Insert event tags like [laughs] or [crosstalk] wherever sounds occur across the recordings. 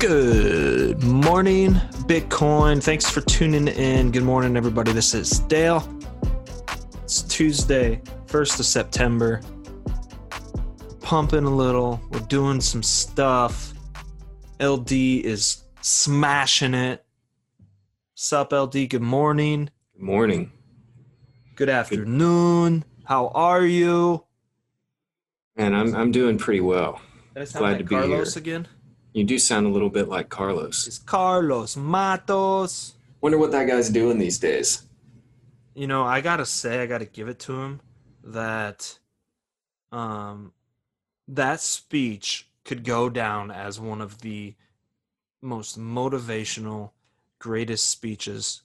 Good morning, Bitcoin. Thanks for tuning in. Good morning, everybody. This is Dale. It's Tuesday, 1st of September. Pumping a little. We're doing some stuff. LD is smashing it. Sup, LD? Good morning. Good morning. Good afternoon. How are you? And I'm I'm doing pretty well. Did I sound Glad like to be Carlos here. again? You do sound a little bit like Carlos. It's Carlos Matos. Wonder what that guy's doing these days. you know i gotta say i gotta give it to him that um that speech could go down as one of the most motivational greatest speeches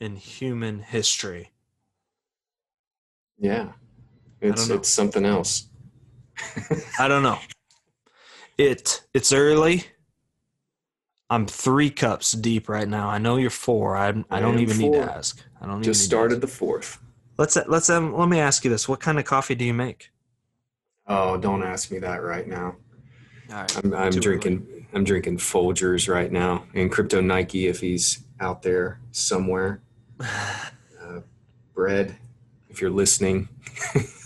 in human history Yeah. It's it's something else. [laughs] i don't know it it's early i'm three cups deep right now i know you're four i, I I don't am even need to ask i don't even Just need to started ask. the fourth. let's let's um, let me ask you this what kind of coffee do you make Oh, don't ask me that right now. all right I'm I'm Too drinking I'm drinking Folgers right now. And Crypto Nike if he's out there somewhere. [laughs] Uh, bread, if you're listening. [laughs]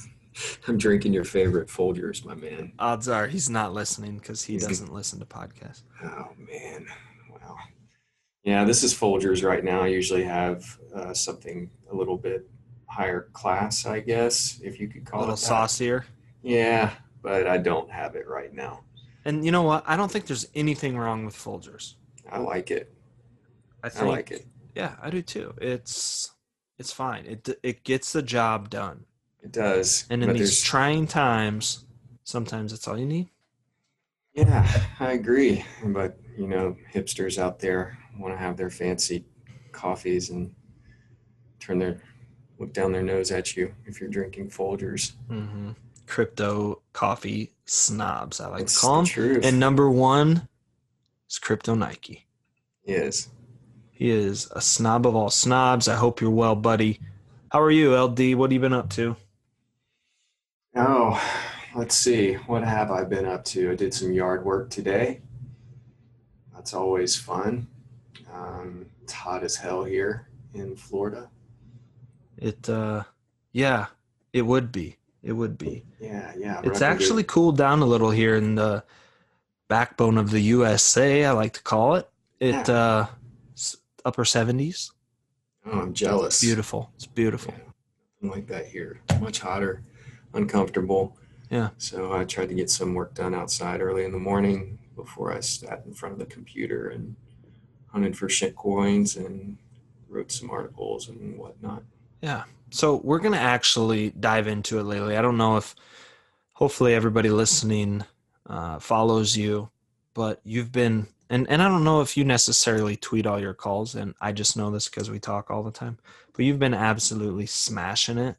I'm drinking your favorite Folgers, my man. Odds are he's not listening because he He's- doesn't listen to podcasts. Oh man, wow. Yeah, this is Folgers right now. I usually have uh, something a little bit higher class, I guess, if you could A call little it that. saucier. Yeah, but I don't have it right now. And you know what? I don't think there's anything wrong with Folgers. I like it. I I like it. yeah, I do too. It's it's fine. It it gets the job done. It does. And in these trying times, sometimes it's all you need. yeah, I agree. But you know, hipsters out there want to have their fancy coffees and turn their look down their nose at you if you're drinking Folgers. hmm Crypto coffee snobs, I like It's to call the them. truth. And number one is Crypto Nike. yes. He is a snob of all snobs. I hope you're well, buddy. How are you, LD? What have you been up to? Oh, let's see. What have I been up to? I did some yard work today. That's always fun. Um, it's hot as hell here in Florida. It uh yeah, it would be. It would be. Yeah, yeah. It's actually cooled down a little here in the backbone of the USA, I like to call it. It Yeah. uh upper 70s. Oh, I'm jealous. Beautiful. It's beautiful. Yeah, nothing like that here. Much hotter, uncomfortable. Yeah. So I tried to get some work done outside early in the morning before I sat in front of the computer and hunted for shit coins and wrote some articles and whatnot. Yeah. So we're going to actually dive into it lately. I don't know if hopefully everybody listening uh, follows you, but you've been, and, and I don't know if you necessarily tweet all your calls, and I just know this because we talk all the time, but you've been absolutely smashing it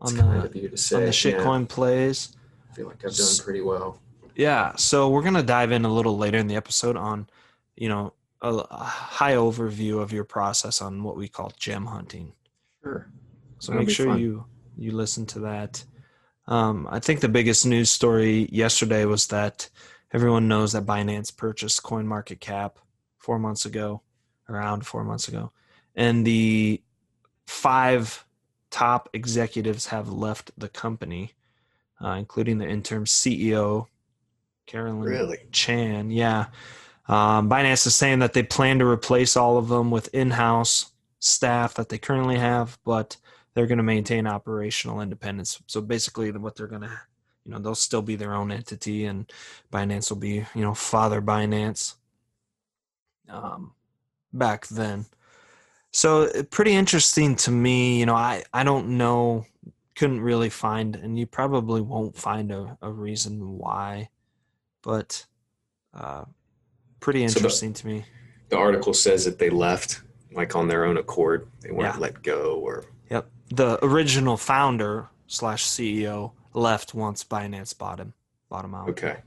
On the- say. on the yeah. shitcoin plays. I feel like I've done pretty well. Yeah, so we're gonna dive in a little later in the episode on, you know, a, a high overview of your process on what we call gem hunting. Sure. So That'll make sure fun. you you listen to that. Um, I think the biggest news story yesterday was that everyone knows that Binance purchased CoinMarketCap four months ago, around four months ago, and the five top executives have left the company, uh, including the interim CEO, Carylyne Really? Chan. Yeah. Um, Binance is saying that they plan to replace all of them with in house staff that they currently have, but they're going to maintain operational independence. So basically, what they're going to, you know, they'll still be their own entity, and Binance will be, you know, Father Binance. Um, back then, so uh, pretty interesting to me. You know, I I don't know, couldn't really find, and you probably won't find a, a reason why, but uh, pretty So the- interesting to me. The article says that they left like on their own accord. They weren't Yeah. let go or Yep. The original founder slash CEO left once Binance bought him, bought him out. okay.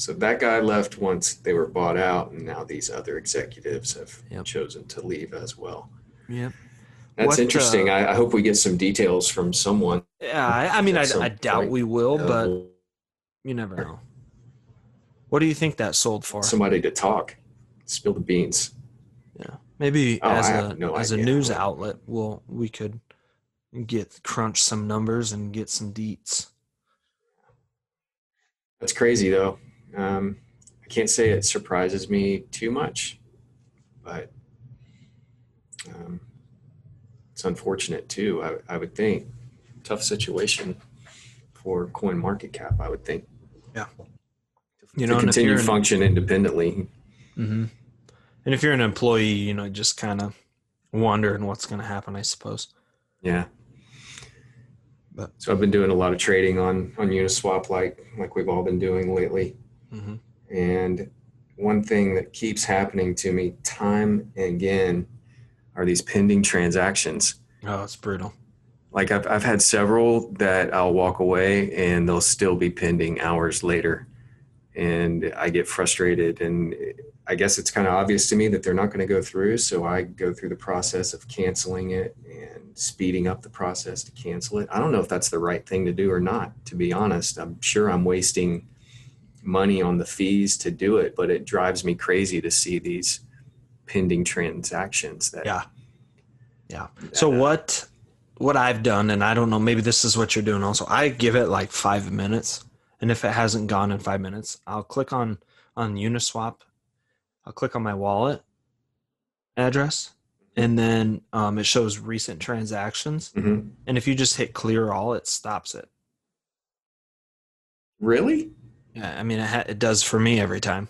So that guy left once they were bought out, and now these other executives have Yep. chosen to leave as well. Yep. That's What, interesting. uh, I, I hope we get some details from someone. Yeah, I, I mean, I, I doubt point, we will, uh, but you never know. What do you think that sold for? Somebody to talk, spill the beans. Yeah, maybe Oh, as a no as a news outlet, we'll we could get crunch some numbers and get some deets. That's crazy though. Um, I can't say it surprises me too much, but um, it's unfortunate too. I, I would think tough situation for Coin Market Cap. I would think. Yeah. You know, and continue you're to an- function independently. hmm And if you're an employee, you know, just kind of wondering what's going to happen, I suppose. Yeah. But- so I've been doing a lot of trading on on Uniswap, like like we've all been doing lately. Hmm And one thing that keeps happening to me time and again are these pending transactions. Oh, it's brutal. Like I've, I've had several that I'll walk away and they'll still be pending hours later. And I get frustrated. And I guess it's kind of obvious to me that they're not going to go through. So I go through the process of canceling it and speeding up the process to cancel it. I don't know if that's the right thing to do or not, to be honest. I'm sure I'm wasting money on the fees to do it, but it drives me crazy to see these pending transactions that Yeah. Yeah. So that, uh, what what I've done, and I don't know, maybe this is what you're doing also. I give it like five minutes, and if it hasn't gone in five minutes, I'll click on on Uniswap. I'll click on my wallet address, and then um, it shows recent transactions. Mhm. And if you just hit clear all, it stops it. Really? Yeah, I mean it, ha- it does for me every time.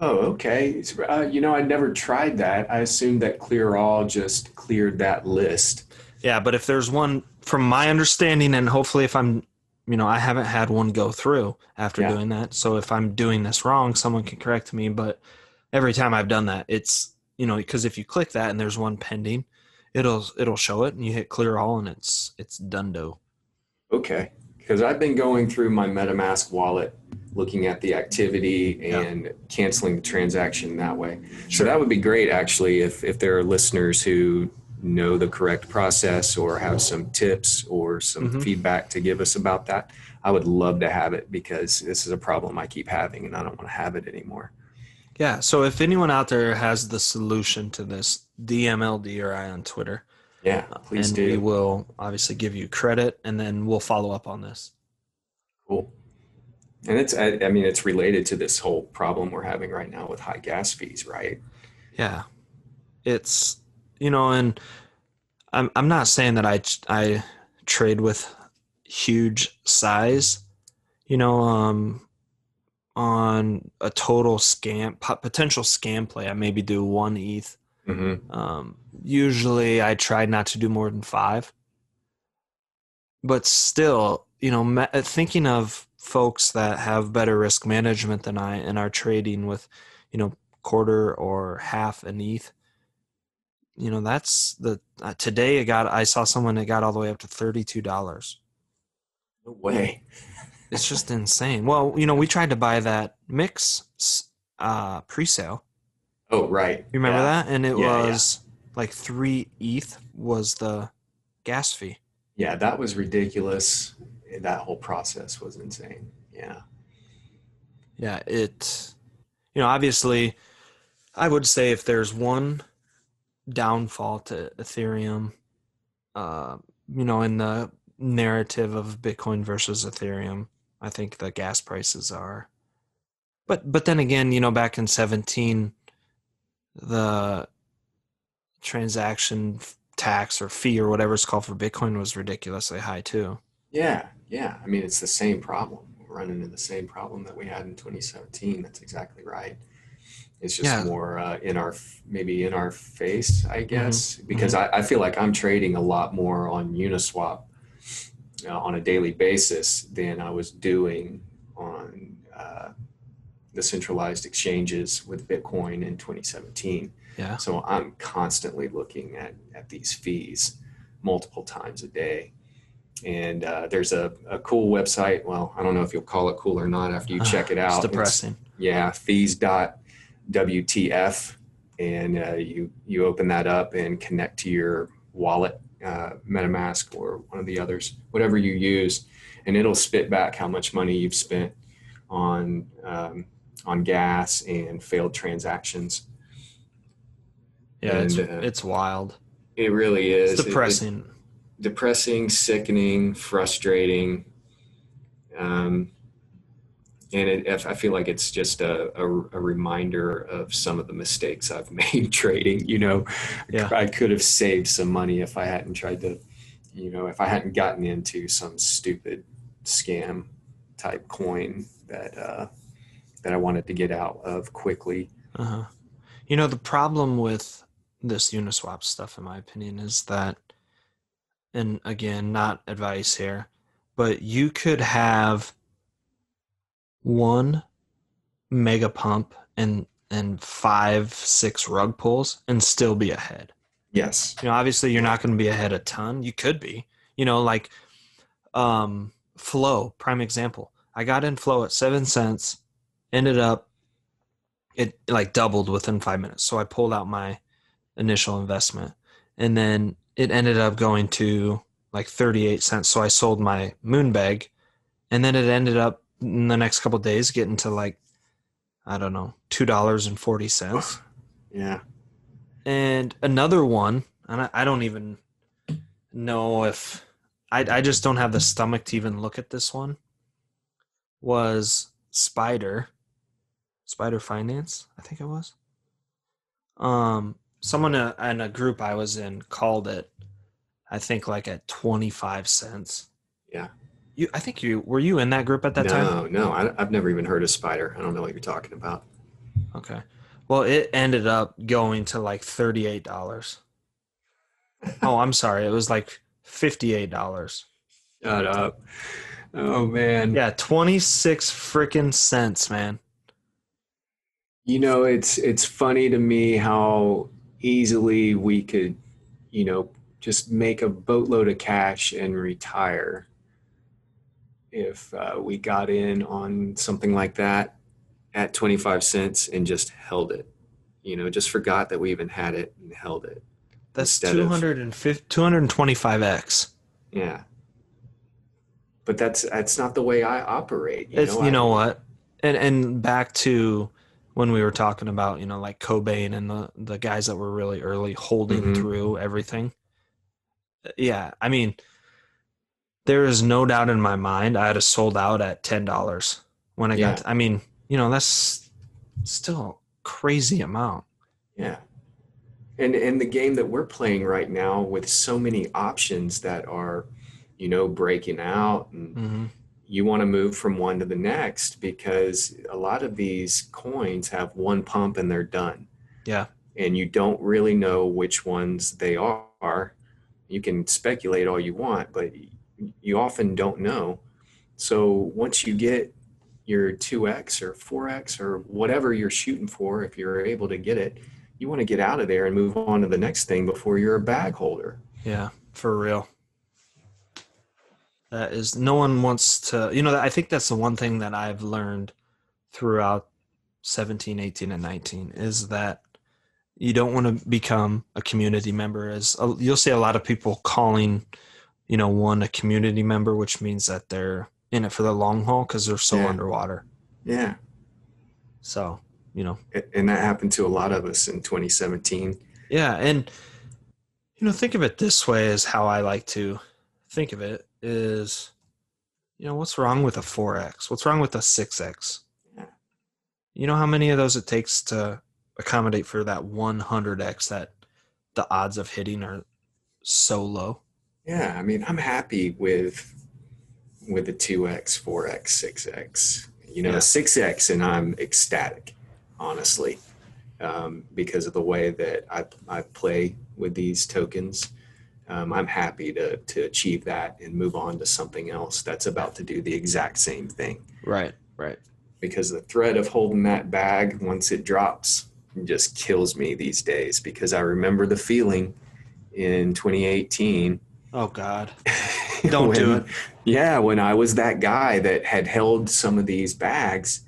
Oh, okay. Uh, you know, I never tried that. I assumed that Clear All just cleared that list. Yeah, but if there's one, from my understanding, and hopefully if I'm, you know, I haven't had one go through after Yeah. doing that. So if I'm doing this wrong, someone can correct me. But every time I've done that, it's, you know, because if you click that and there's one pending, it'll it'll show it, and you hit clear all, and it's it's dundo. Okay. Because I've been going through my MetaMask wallet, looking at the activity Yeah. and canceling the transaction that way. So that would be great, actually, if, if there are listeners who know the correct process or have some tips or some Mhm. feedback to give us about that. I would love to have it because this is a problem I keep having and I don't want to have it anymore. Yeah. So if anyone out there has the solution to this, DMLD or I on Twitter, Yeah, please and do. we will obviously give you credit, and then we'll follow up on this. Cool. And it's, I, I mean, it's related to this whole problem we're having right now with high gas fees, right? Yeah, it's you know, and I'm I'm not saying that I I trade with huge size, you know, um, on a total scam potential scam play. I maybe do one ETH. Mm-hmm. Um, usually, I try not to do more than five, but still, you know, thinking of folks that have better risk management than I and are trading with, you know, quarter or half an ETH. You know, that's the uh, today I got. I saw someone that got all the way up to thirty two dollars. No way. It's just insane. Well, you know, we tried to buy that mix uh, pre-sale. Oh, right. You remember Yeah. that? And it Yeah, yeah. was like three ETH was the gas fee. Yeah, that was ridiculous. That whole process was insane. Yeah. Yeah, it. You know, obviously, I would say if there's one downfall to Ethereum, uh, you know, in the narrative of Bitcoin versus Ethereum, I think the gas prices are. But but then again, you know, back in 17, the transaction tax or fee or whatever it's called for Bitcoin was ridiculously high too. Yeah. Yeah. I mean, it's the same problem. We're running into the same problem that we had in 2017. That's exactly right. It's just Yeah. more uh, in our, maybe in our face, I Mm-hmm. guess, because I, I feel like I'm trading a lot more on Uniswap uh, on a daily basis than I was doing on uh, the centralized exchanges with Bitcoin in 2017. Yeah. So I'm constantly looking at, at these fees multiple times a day. And uh, there's a, a cool website. Well, I don't know if you'll call it cool or not after you [sighs] check it out. It's depressing. yeah, fees.wtf. And uh, you, you open that up and connect to your wallet, uh, MetaMask or one of the others, whatever you use. And it'll spit back how much money you've spent on um, on gas and failed transactions. Yeah, it's And, uh, it's wild. It really is It's It- it- depressing. sickening, frustrating. Um, and it, I feel like it's just a, a, a reminder of some of the mistakes I've [laughs] made trading. You know, Yeah. I could have saved some money if I hadn't tried to, you know, if I hadn't gotten into some stupid scam type coin that uh, that I wanted to get out of quickly. Uh-huh. You know, the problem with this Uniswap stuff, in my opinion, is that, and again, not advice here, but you could have one mega pump and and five, six rug pulls and still be ahead. Yes. You know, obviously you're not going to be ahead a ton. You could be. You know, like um flow, prime example. I got in flow at seven cents, ended up it like doubled within five minutes. So I pulled out my initial investment. And then it ended up going to like 38 cents. So I sold my moon bag. And then it ended up in the next couple of days getting to like, I don't know, two dollars and forty cents [sighs] Yeah. and another one and I, I don't even know if I, I just don't have the stomach to even look at this one was spider spider finance i think it was um someone in a group i was in called it i think like at 25 cents Yeah. you i think you were you in that group at that no, time no, I, I've never even heard of Spider. I don't know what you're talking about. okay well it ended up going to like $38 oh i'm sorry it was like $58 Shut up. Oh man. Yeah, 26 freaking cents, man. You know, it's it's funny to me how easily we could, you know, just make a boatload of cash and retire if uh, we got in on something like that at 25 cents and just held it. You know, just forgot that we even had it and held it. That's Instead 250 225x. Yeah. But that's that's not the way I operate. You It's know, you I- know what? And and back to when we were talking about, you know, like Cobain and the the guys that were really early holding Mhm. through everything. Yeah, I mean there is no doubt in my mind I had a sold out at $10 when I Yeah. got I mean, you know, that's still a crazy amount. Yeah. And and the game that we're playing right now with so many options that are, you know, breaking out and Mhm. You want to move from one to the next because a lot of these coins have one pump and they're done. Yeah. And you don't really know which ones they are. You can speculate all you want, but you often don't know. So once you get your 2x or 4x or whatever you're shooting for, if you're able to get it, you want to get out of there and move on to the next thing before you're a bag holder. Yeah, for real. That is no one wants to, you know, I think that's the one thing that I've learned throughout 17, 18 and 19 is that you don't want to become a community member as uh, you'll see a lot of people calling, you know, one a community member which means that they're in it for the long haul cuz they're so Yeah. underwater. Yeah. So, you know, And that happened to a lot of us in 2017. Yeah, and you know, think of it this way is how I like to think of it is you know, what's wrong with a 4x? What's wrong with a 6x? Yeah. You know how many of those it takes to accommodate for that 100x that the odds of hitting are so low? Yeah, I mean, I'm happy with with the 2x, 4x, 6x. You know, Yeah. 6x and I'm ecstatic, honestly. Um, because of the way that I, I play with these tokens. Um, I'm happy to to achieve that and move on to something else that's about to do the exact same thing. Right, right. Because the threat of holding that bag once it drops just kills me these days. Because I remember the feeling in 2018 Oh god. [laughs] Don't when- do it. Yeah, when I was that guy that had held some of these bags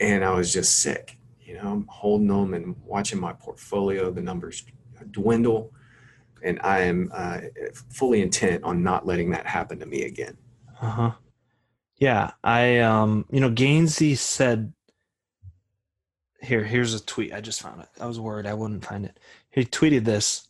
and I was just sick, you know, I'm holding them and watching my portfolio, the numbers dwindle. And I am uh, fully intent on not letting that happen to me again. Uh-huh. Yeah, I um, you know, Gainzy said here here's a tweet. I just found it. I was worried I wouldn't find it. He tweeted this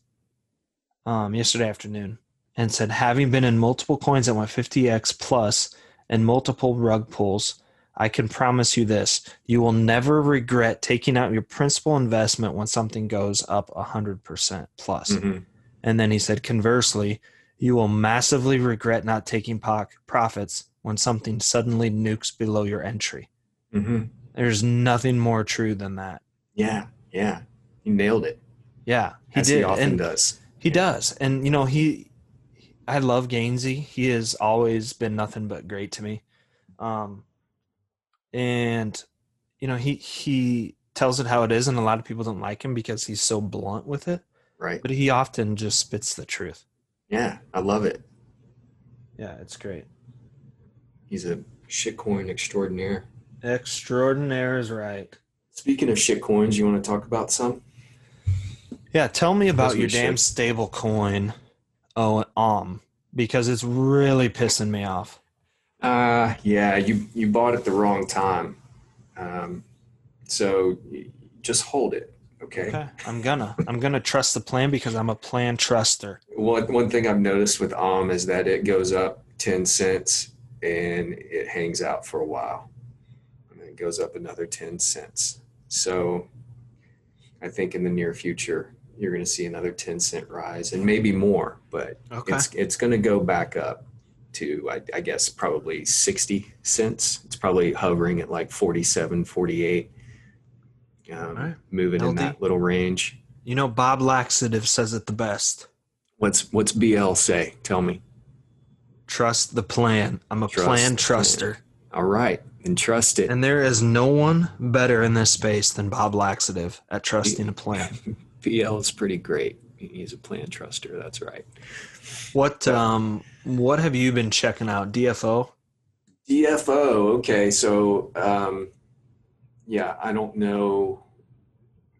um, yesterday afternoon and said, having been in multiple coins that went 50x plus and multiple rug pulls, I can promise you this: you will never regret taking out your principal investment when something goes up 100% plus. Mhm. And then he said, conversely, you will massively regret not taking po- profits when something suddenly nukes below your entry. Mhm. There's nothing more true than that. Yeah, yeah, he nailed it Yeah, he as did. he often and does. he does. And, you know, he, I love Gainzy. He has always been nothing but great to me. Um, and, you know, he, he tells it how it is. And a lot of people don't like him because he's so blunt with it, Right? but he often just spits the truth. Yeah, I love it. Yeah, it's great. He's a shitcoin extraordinaire. Extraordinaire is right. Speaking of shitcoins, you want to talk about some? Yeah, tell me about your damn stable coin, oh, um, because it's really pissing me off. Uh, yeah, you you bought it the wrong time. Um, so just hold it, okay? Okay, I'm gonna, I'm gonna trust the plan because I'm a plan truster. One one thing I've noticed with Om is that it goes up ten cents and it hangs out for a while, and then it goes up another ten cents. So I think in the near future you're going to see another ten cent rise and maybe more, but Okay, it's it's going to go back up to I, I guess probably 60 cents it's probably hovering at like 47 48 um, Alright. moving in that little range you know Bob Laxative says it the best. what's what's bl say tell me Trust the plan. I'm a Trust plan the plan. truster, all right and trust it and there is no one better in this space than Bob Laxative at trusting a plan. [laughs] bl is pretty great he's a plan truster that's right What, um, what have you been checking out? DFO. dfo okay so um yeah i don't know.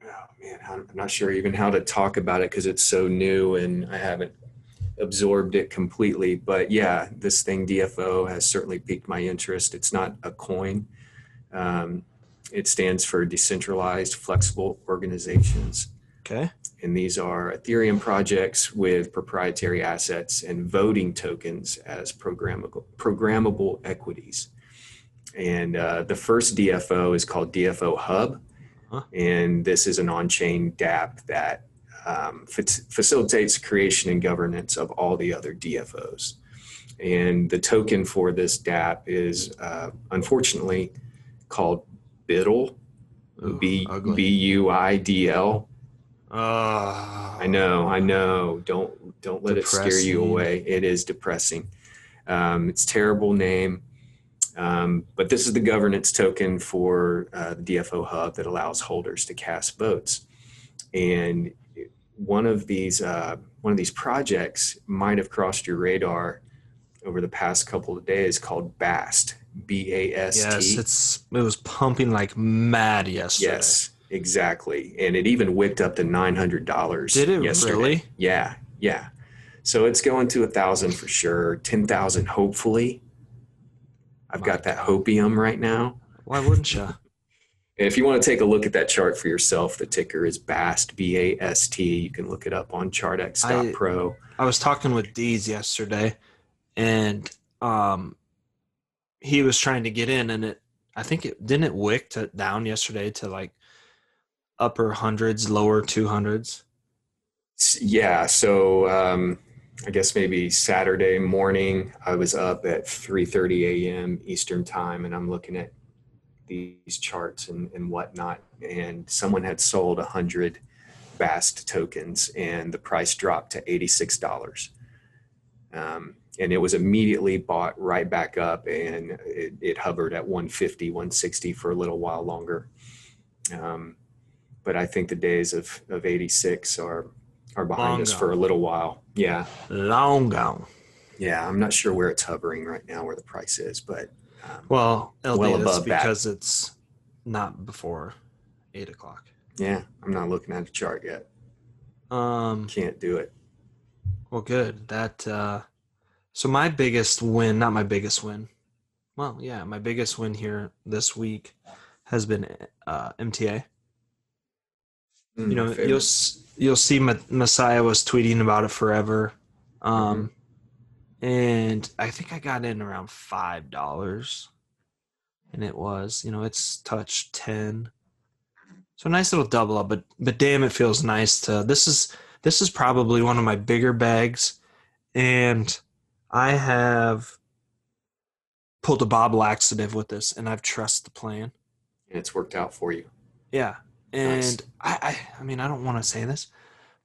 Oh man i'm not sure even how to talk about it because it's so new and i haven't absorbed it completely. But yeah this thing dfo has certainly piqued my interest. It's not a coin. Um, it stands for decentralized flexible organizations. Okay. and these are Ethereum projects with proprietary assets and voting tokens as programmable programmable equities. And uh, the first DFO is called DFO Hub, Huh. and this is an on-chain dApp that um, fac- facilitates creation and governance of all the other DFOs. And the token for this dApp is uh, unfortunately called BUIDL, Ooh, B U I D L. Oh, I know, I know. Don't don't let it scare you away. It is depressing. Um, it's terrible name, um, but this is the governance token for uh, the DFO hub that allows holders to cast votes. And one of these uh, one of these projects might have crossed your radar over the past couple of days called BAST. B A S T. Yes, it's it was pumping like mad yesterday. Yes, exactly. And it even wicked up to nine hundred dollars. Did it yesterday. really? Yeah, yeah. So it's going to a thousand for sure. Ten thousand, hopefully. I've My got that hopium right now. Why wouldn't you? [laughs] And if you want to take a look at that chart for yourself, the ticker is BAST, B A S T. You can look it up on chartex.pro. I was talking with Dees yesterday, and um, he was trying to get in, and it. I think it didn't it wick to down yesterday to like upper hundreds, lower two hundreds. Yeah, so um, I guess maybe Saturday morning, I was up at 3:30 a.m. Eastern time, and I'm looking at these charts and, and whatnot. And someone had sold 100 BAST tokens, and the price dropped to $86. Um, and it was immediately bought right back up, and it, it hovered at 150, 160 for a little while longer. Um, but I think the days of, of 86 are are behind Long us for a little while. Yeah. Long gone. Yeah. I'm not sure where it's hovering right now, where the price is, but um, Well, LD, Well above that. because it's not before eight o'clock. yeah, I'm not looking at a chart yet. Um, Can't do it. well, good. That uh, so my biggest win, not my biggest win. Well, yeah, my biggest win here this week has been uh, MTA. Mm, you know, favorite. you'll you'll see Ma- Messiah was tweeting about it forever, um, and I think I got in around five dollars, and it was you know it's touched ten, so a nice little double up. But but damn, it feels nice to. This is this is probably one of my bigger bags, and I have pulled a Bob laxative with this, and I've trust the plan. and it's worked out for you. Yeah. Nice. And I, I I mean I don't want to say this,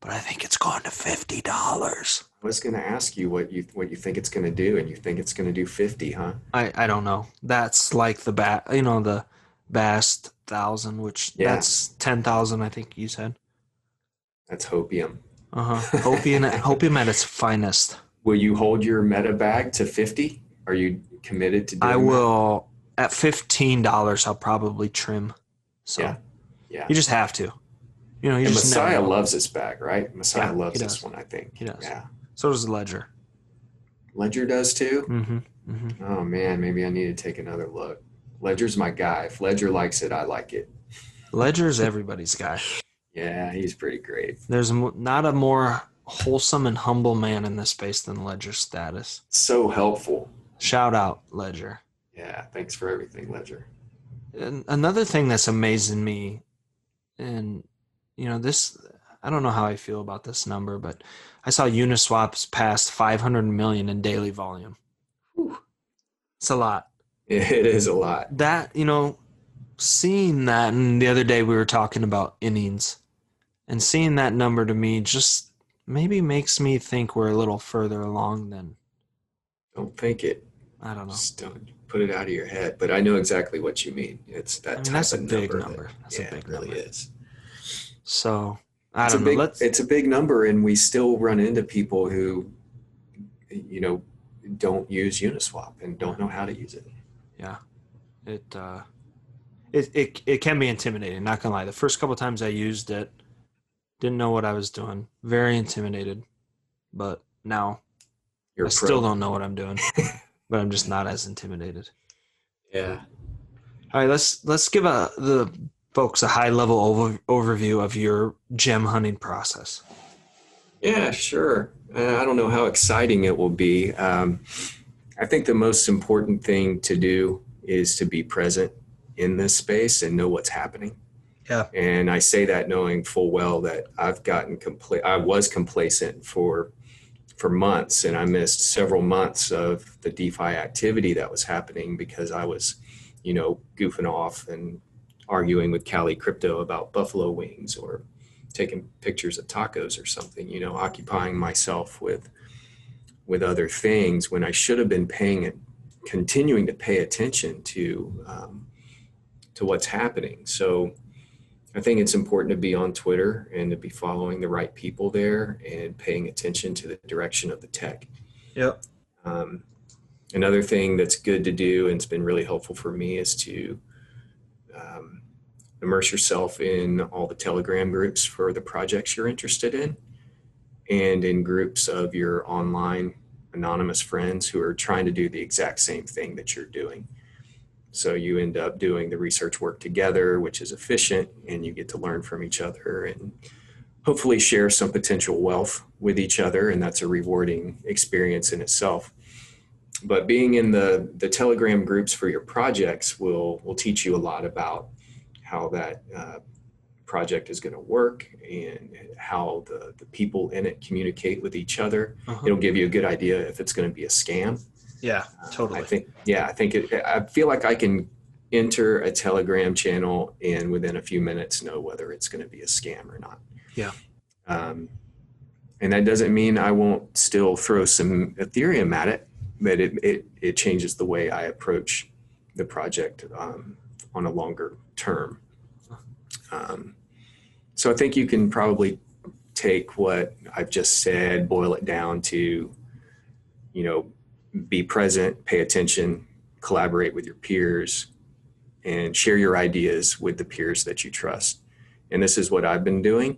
but I think it's going to fifty dollars. I was going to ask you what you what you think it's going to do, and you think it's going to do fifty, huh? I, I don't know. That's like the bat you know, the best thousand, which Yeah. that's ten thousand I think you said. That's hopium. Uh-huh. [laughs] Hopium at hopium at its finest. Will you hold your meta bag to fifty? Are you committed to doing I that? will at fifteen dollars I'll probably trim. So Yeah. Yeah. you just have to. You know, you And just Messiah loves this bag, right? Messiah Yeah, loves this one, I think. He does. Yeah. So does Ledger. Ledger does too. Mm-hmm. Mm-hmm. Oh man, maybe I need to take another look. Ledger's my guy. If Ledger likes it, I like it. Ledger's everybody's guy. Yeah, he's pretty great. There's not a more wholesome and humble man in this space than Ledger status. So helpful. Shout out, Ledger. Yeah, thanks for everything, Ledger. And another thing that's amazing me, and you know this, I don't know how I feel about this number, but I saw Uniswap's past 500 million in daily volume. Whew. It's a lot. It is a lot. That you know, seeing that, and the other day we were talking about innings, and seeing that number to me just maybe makes me think we're a little further along than Don't think it. I don't know. Don't put it out of your head. But I know exactly what you mean. It's that I mean, that's a big number. number. That, That's a yeah, big it really number. is. So I It's a don't know. big. Let's It's a big number, and we still run into people who, you know, don't use Uniswap and don't know how to use it. yeah. It uh it, it it can be intimidating, not gonna lie. The first couple times I used it, didn't know what I was doing. Very intimidated. But now You're I a still don't know what I'm doing. [laughs] but I'm just not as intimidated. Yeah. All right, let's let's give a, the folks a high level over, overview of your gem hunting process. Yeah, sure. Uh, I don't know how exciting it will be. Um, I think the most important thing to do is to be present in this space and know what's happening. Yeah. And I say that knowing full well that I've gotten complete. I was complacent for for months, and I missed several months of the DeFi activity that was happening because I was, you know, goofing off and arguing with Cali Crypto about buffalo wings or taking pictures of tacos or something. You know, occupying myself with with other things when I should have been paying it, continuing to pay attention to um, to what's happening. So I think it's important to be on Twitter and to be following the right people there and paying attention to the direction of the tech. Yep. Um, another thing that's good to do and it's been really helpful for me is to um, immerse yourself in all the Telegram groups for the projects you're interested in and in groups of your online anonymous friends who are trying to do the exact same thing that you're doing. So you end up doing the research work together, which is efficient, and you get to learn from each other and hopefully share some potential wealth with each other. And that's a rewarding experience in itself. But being in the, the Telegram groups for your projects will, will teach you a lot about how that uh, project is going to work and how the, the people in it communicate with each other. Uh-huh. It'll give you a good idea if it's going to be a scam. Yeah, totally. I think, yeah, I think it, I feel like I can enter a Telegram channel and within a few minutes know whether it's going to be a scam or not. Yeah. Um, and that doesn't mean I won't still throw some Ethereum at it, but it, it, it changes the way I approach the project um, on a longer term. Um, so I think you can probably take what I've just said, boil it down to, you know, be present, pay attention, collaborate with your peers, and share your ideas with the peers that you trust. And this is what I've been doing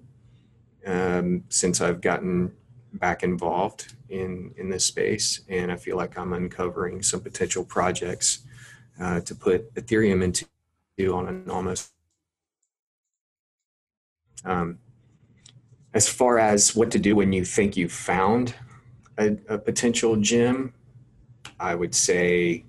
um, since I've gotten back involved in in this space, and I feel like I'm uncovering some potential projects uh, to put Ethereum into on an almost Um, as far as what to do when you think you've found a, a potential gem, I would say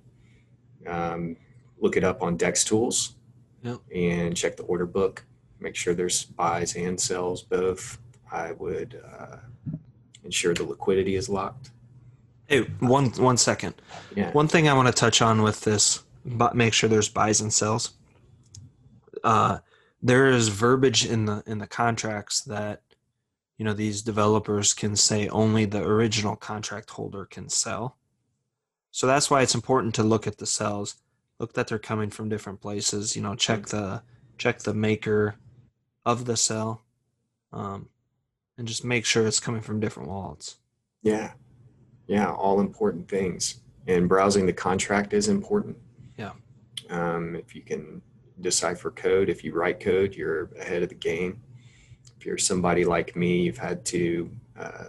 um, look it up on Dex Tools Yep. and check the order book. Make sure there's buys and sells both. I would uh, ensure the liquidity is locked. Hey, one one second. Yeah. One thing I want to touch on with this, but make sure there's buys and sells. Uh, there is verbiage in the in the contracts that you know these developers can say only the original contract holder can sell. So that's why it's important to look at the sells, look that they're coming from different places. You know, check the check the maker of the sell, um, and just make sure it's coming from different wallets. Yeah. Yeah. All important things. And browsing the contract is important. Yeah. Um, if you can decipher code, if you write code, you're ahead of the game. If you're somebody like me, you've had to, uh,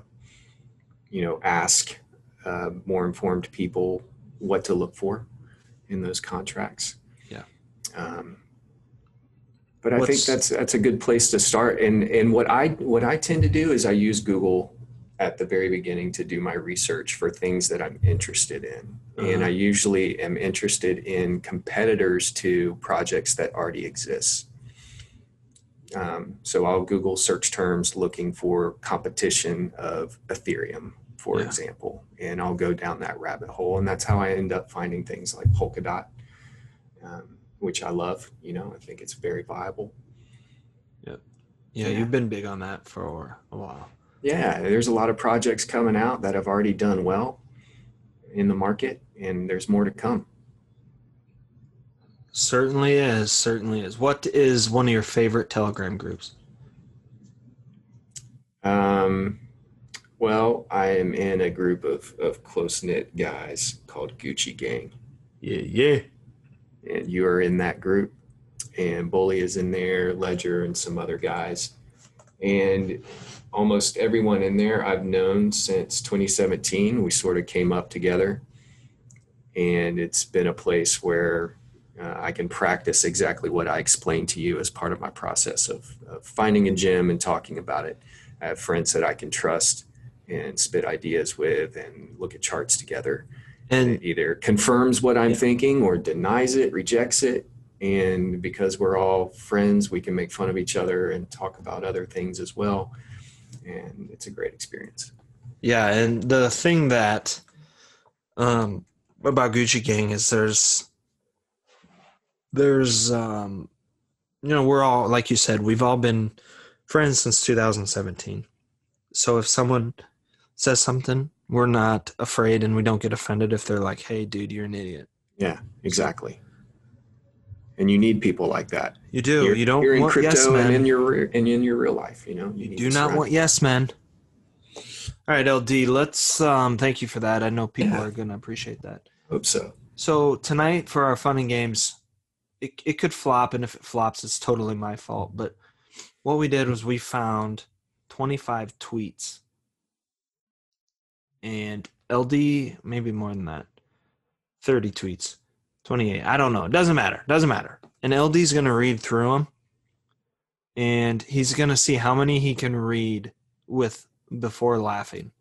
you know, ask uh, more informed people what to look for in those contracts. Yeah. Um, but I think that's that's a good place to start. And and what I what I tend to do is I use Google at the very beginning to do my research for things that I'm interested in. And Uh-huh. I usually am interested in competitors to projects that already exist. Um, so I'll Google search terms looking for competition of Ethereum, for Yeah. example, and I'll go down that rabbit hole. And that's how I end up finding things like Polkadot, um, which I love. You know, I think it's very viable. Yeah, Yeah. you've been big on that for a while. Yeah, there's a lot of projects coming out that have already done well in the market, and there's more to come. Certainly is. Certainly is. What is one of your favorite Telegram groups? Um, well, I am in a group of, of close knit guys called Gucci Gang, Yeah, yeah. and you are in that group, and Bully is in there, Ledger, and some other guys. And almost everyone in there I've known since 2017. We sort of came up together, and it's been a place where uh, I can practice exactly what I explained to you as part of my process of, of finding a gem and talking about it. I have friends that I can trust and spit ideas with and look at charts together. And It either confirms what I'm Yeah. thinking or denies it, rejects it. And because we're all friends, we can make fun of each other and talk about other things as well. And it's a great experience. yeah, and the thing that um about Gucci Gang is there's there's um you know, we're all like you said, we've all been friends since 2017. So if someone says something, we're not afraid and we don't get offended if they're like, "Hey dude, you're an idiot." Yeah, exactly. And you need people like that. You do. Here- you don't here in want crypto yes and men. in your and in your real life. You know, you, You need do not surround want yes men. All right, LD. Let's um thank you for that. I know people Yeah. are gonna appreciate that. Hope so. So tonight for our fun and games, it it could flop, and if it flops, it's totally my fault. But what we did was we found 25 tweets, and LD maybe more than that, 30 tweets, 28. I don't know. It doesn't matter. Doesn't matter. And LD's gonna read through them, and he's gonna see how many he can read with before laughing.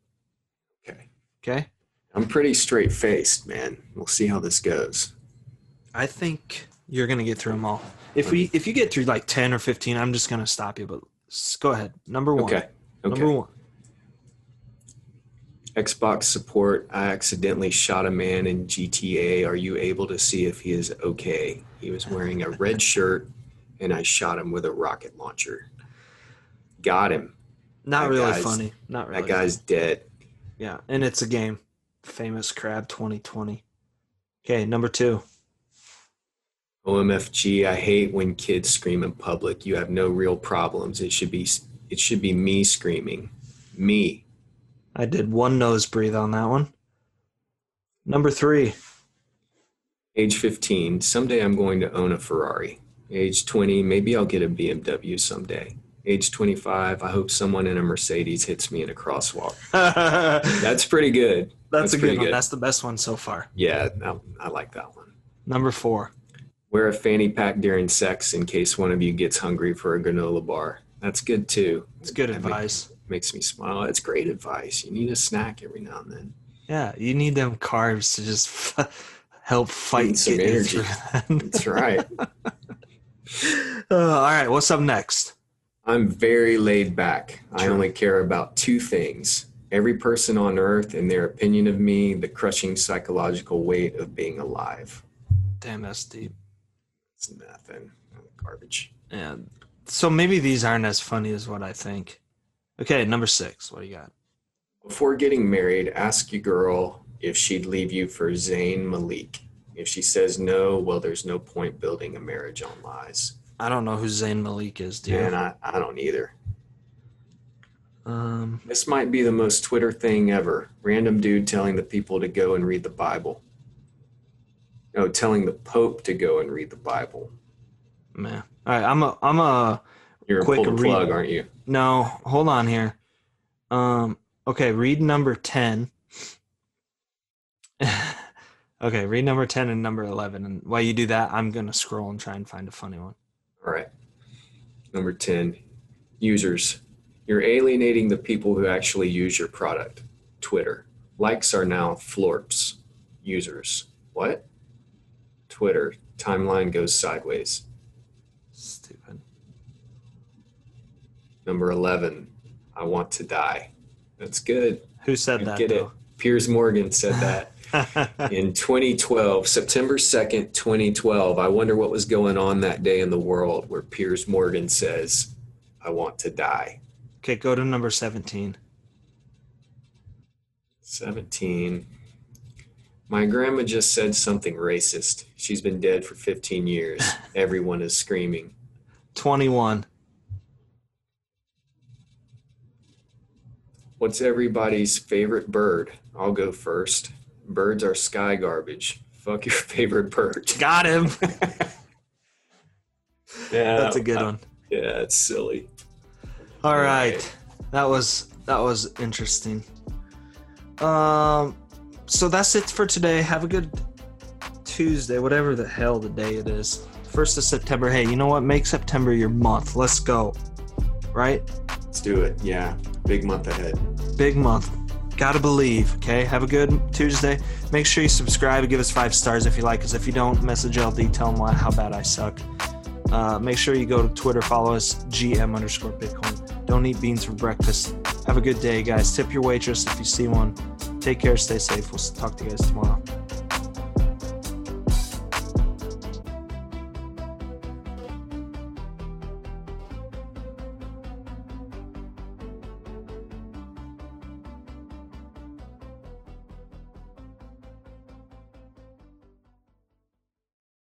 Okay. Okay. I'm pretty straight faced, man. We'll see how this goes. I think you're gonna get through them all. If we if you get through like ten or fifteen, I'm just gonna stop you. But go ahead. Number one. Okay. Okay. Number one. Xbox support. I accidentally shot a man in GTA. Are you able to see if he is okay? He was wearing a red [laughs] shirt and I shot him with a rocket launcher. Got him. Not That really funny. Not really. That guy's dead. Yeah, and it's a game. Famous Crab 2020. Okay, number two. OMFG, I hate when kids scream in public. You have no real problems. It should be it should be me screaming. Me. I did one nose breathe on that one. Number three. Age 15, someday I'm going to own a Ferrari. Age 20, maybe I'll get a BMW someday. Age 25, I hope someone in a Mercedes hits me in a crosswalk. That's, [laughs] That's pretty good. a That's a good one. good. That's the best one so far. Yeah, I, I like that one. Number four. Wear a fanny pack during sex in case one of you gets hungry for a granola bar. That's good too. It's good advice. Makes me smile. It's great advice. You need a snack every now and then. Yeah, you need them carbs to just [laughs] help fight Need some energy. that. That's right. [laughs] Uh, all right, what's up next? I'm very laid back. I only care about two things every person on earth and their opinion of me, the crushing psychological weight of being alive. Damn, that's deep. It's nothing. Garbage. Yeah. So maybe these aren't as funny as what I think. Okay, number six. What do you got? Before getting married, ask your girl if she'd leave you for Zayn Malik. If she says no, well, there's no point building a marriage on lies. I don't know who Zayn Malik is, dude. And I, I don't either. Um, This might be the most Twitter thing ever. Random dude telling the people to go and read the Bible. No, telling the Pope to go and read the Bible. man. All right, I'm a, I'm a. You're Quick pull the read. plug, aren't you? No, hold on here. Um, okay, read number ten. [laughs] okay, read number ten and number eleven, and while you do that, I'm gonna scroll and try and find a funny one. All right. Number 10, users. You're alienating the people who actually use your product. Twitter. Likes are now florps. Users. What? Twitter. Timeline goes sideways. Stupid. Number 11, I want to die. That's good. Who said I that? get it. Piers Morgan said [laughs] that. in 2012, September 2nd, 2012. I wonder what was going on that day in the world where Piers Morgan says, I want to die. okay, go to number seventeen. 17. My grandma just said something racist. She's been dead for 15 years. [laughs] Everyone is screaming. Twenty-one. What's everybody's favorite bird? I'll go first. Birds are sky garbage. Fuck your [laughs] favorite bird. Got him. [laughs] Yeah, That's a good one. Yeah, it's silly. All right. Right. That was that was interesting. Um so that's it for today. Have a good Tuesday, whatever the hell the day it is. First of September. Hey, you know what? Make September your month. Let's go. Right? Let's do it. Yeah, big month ahead. Big month. Gotta believe. Okay. Have a good Tuesday. Make sure you subscribe and give us five stars if you like. Because if you don't, message LD. Tell them how bad I suck. Uh, make sure you go to Twitter. Follow us. GM underscore Bitcoin. Don't eat beans for breakfast. Have a good day, guys. Tip your waitress if you see one. Take care. Stay safe. We'll talk to you guys tomorrow.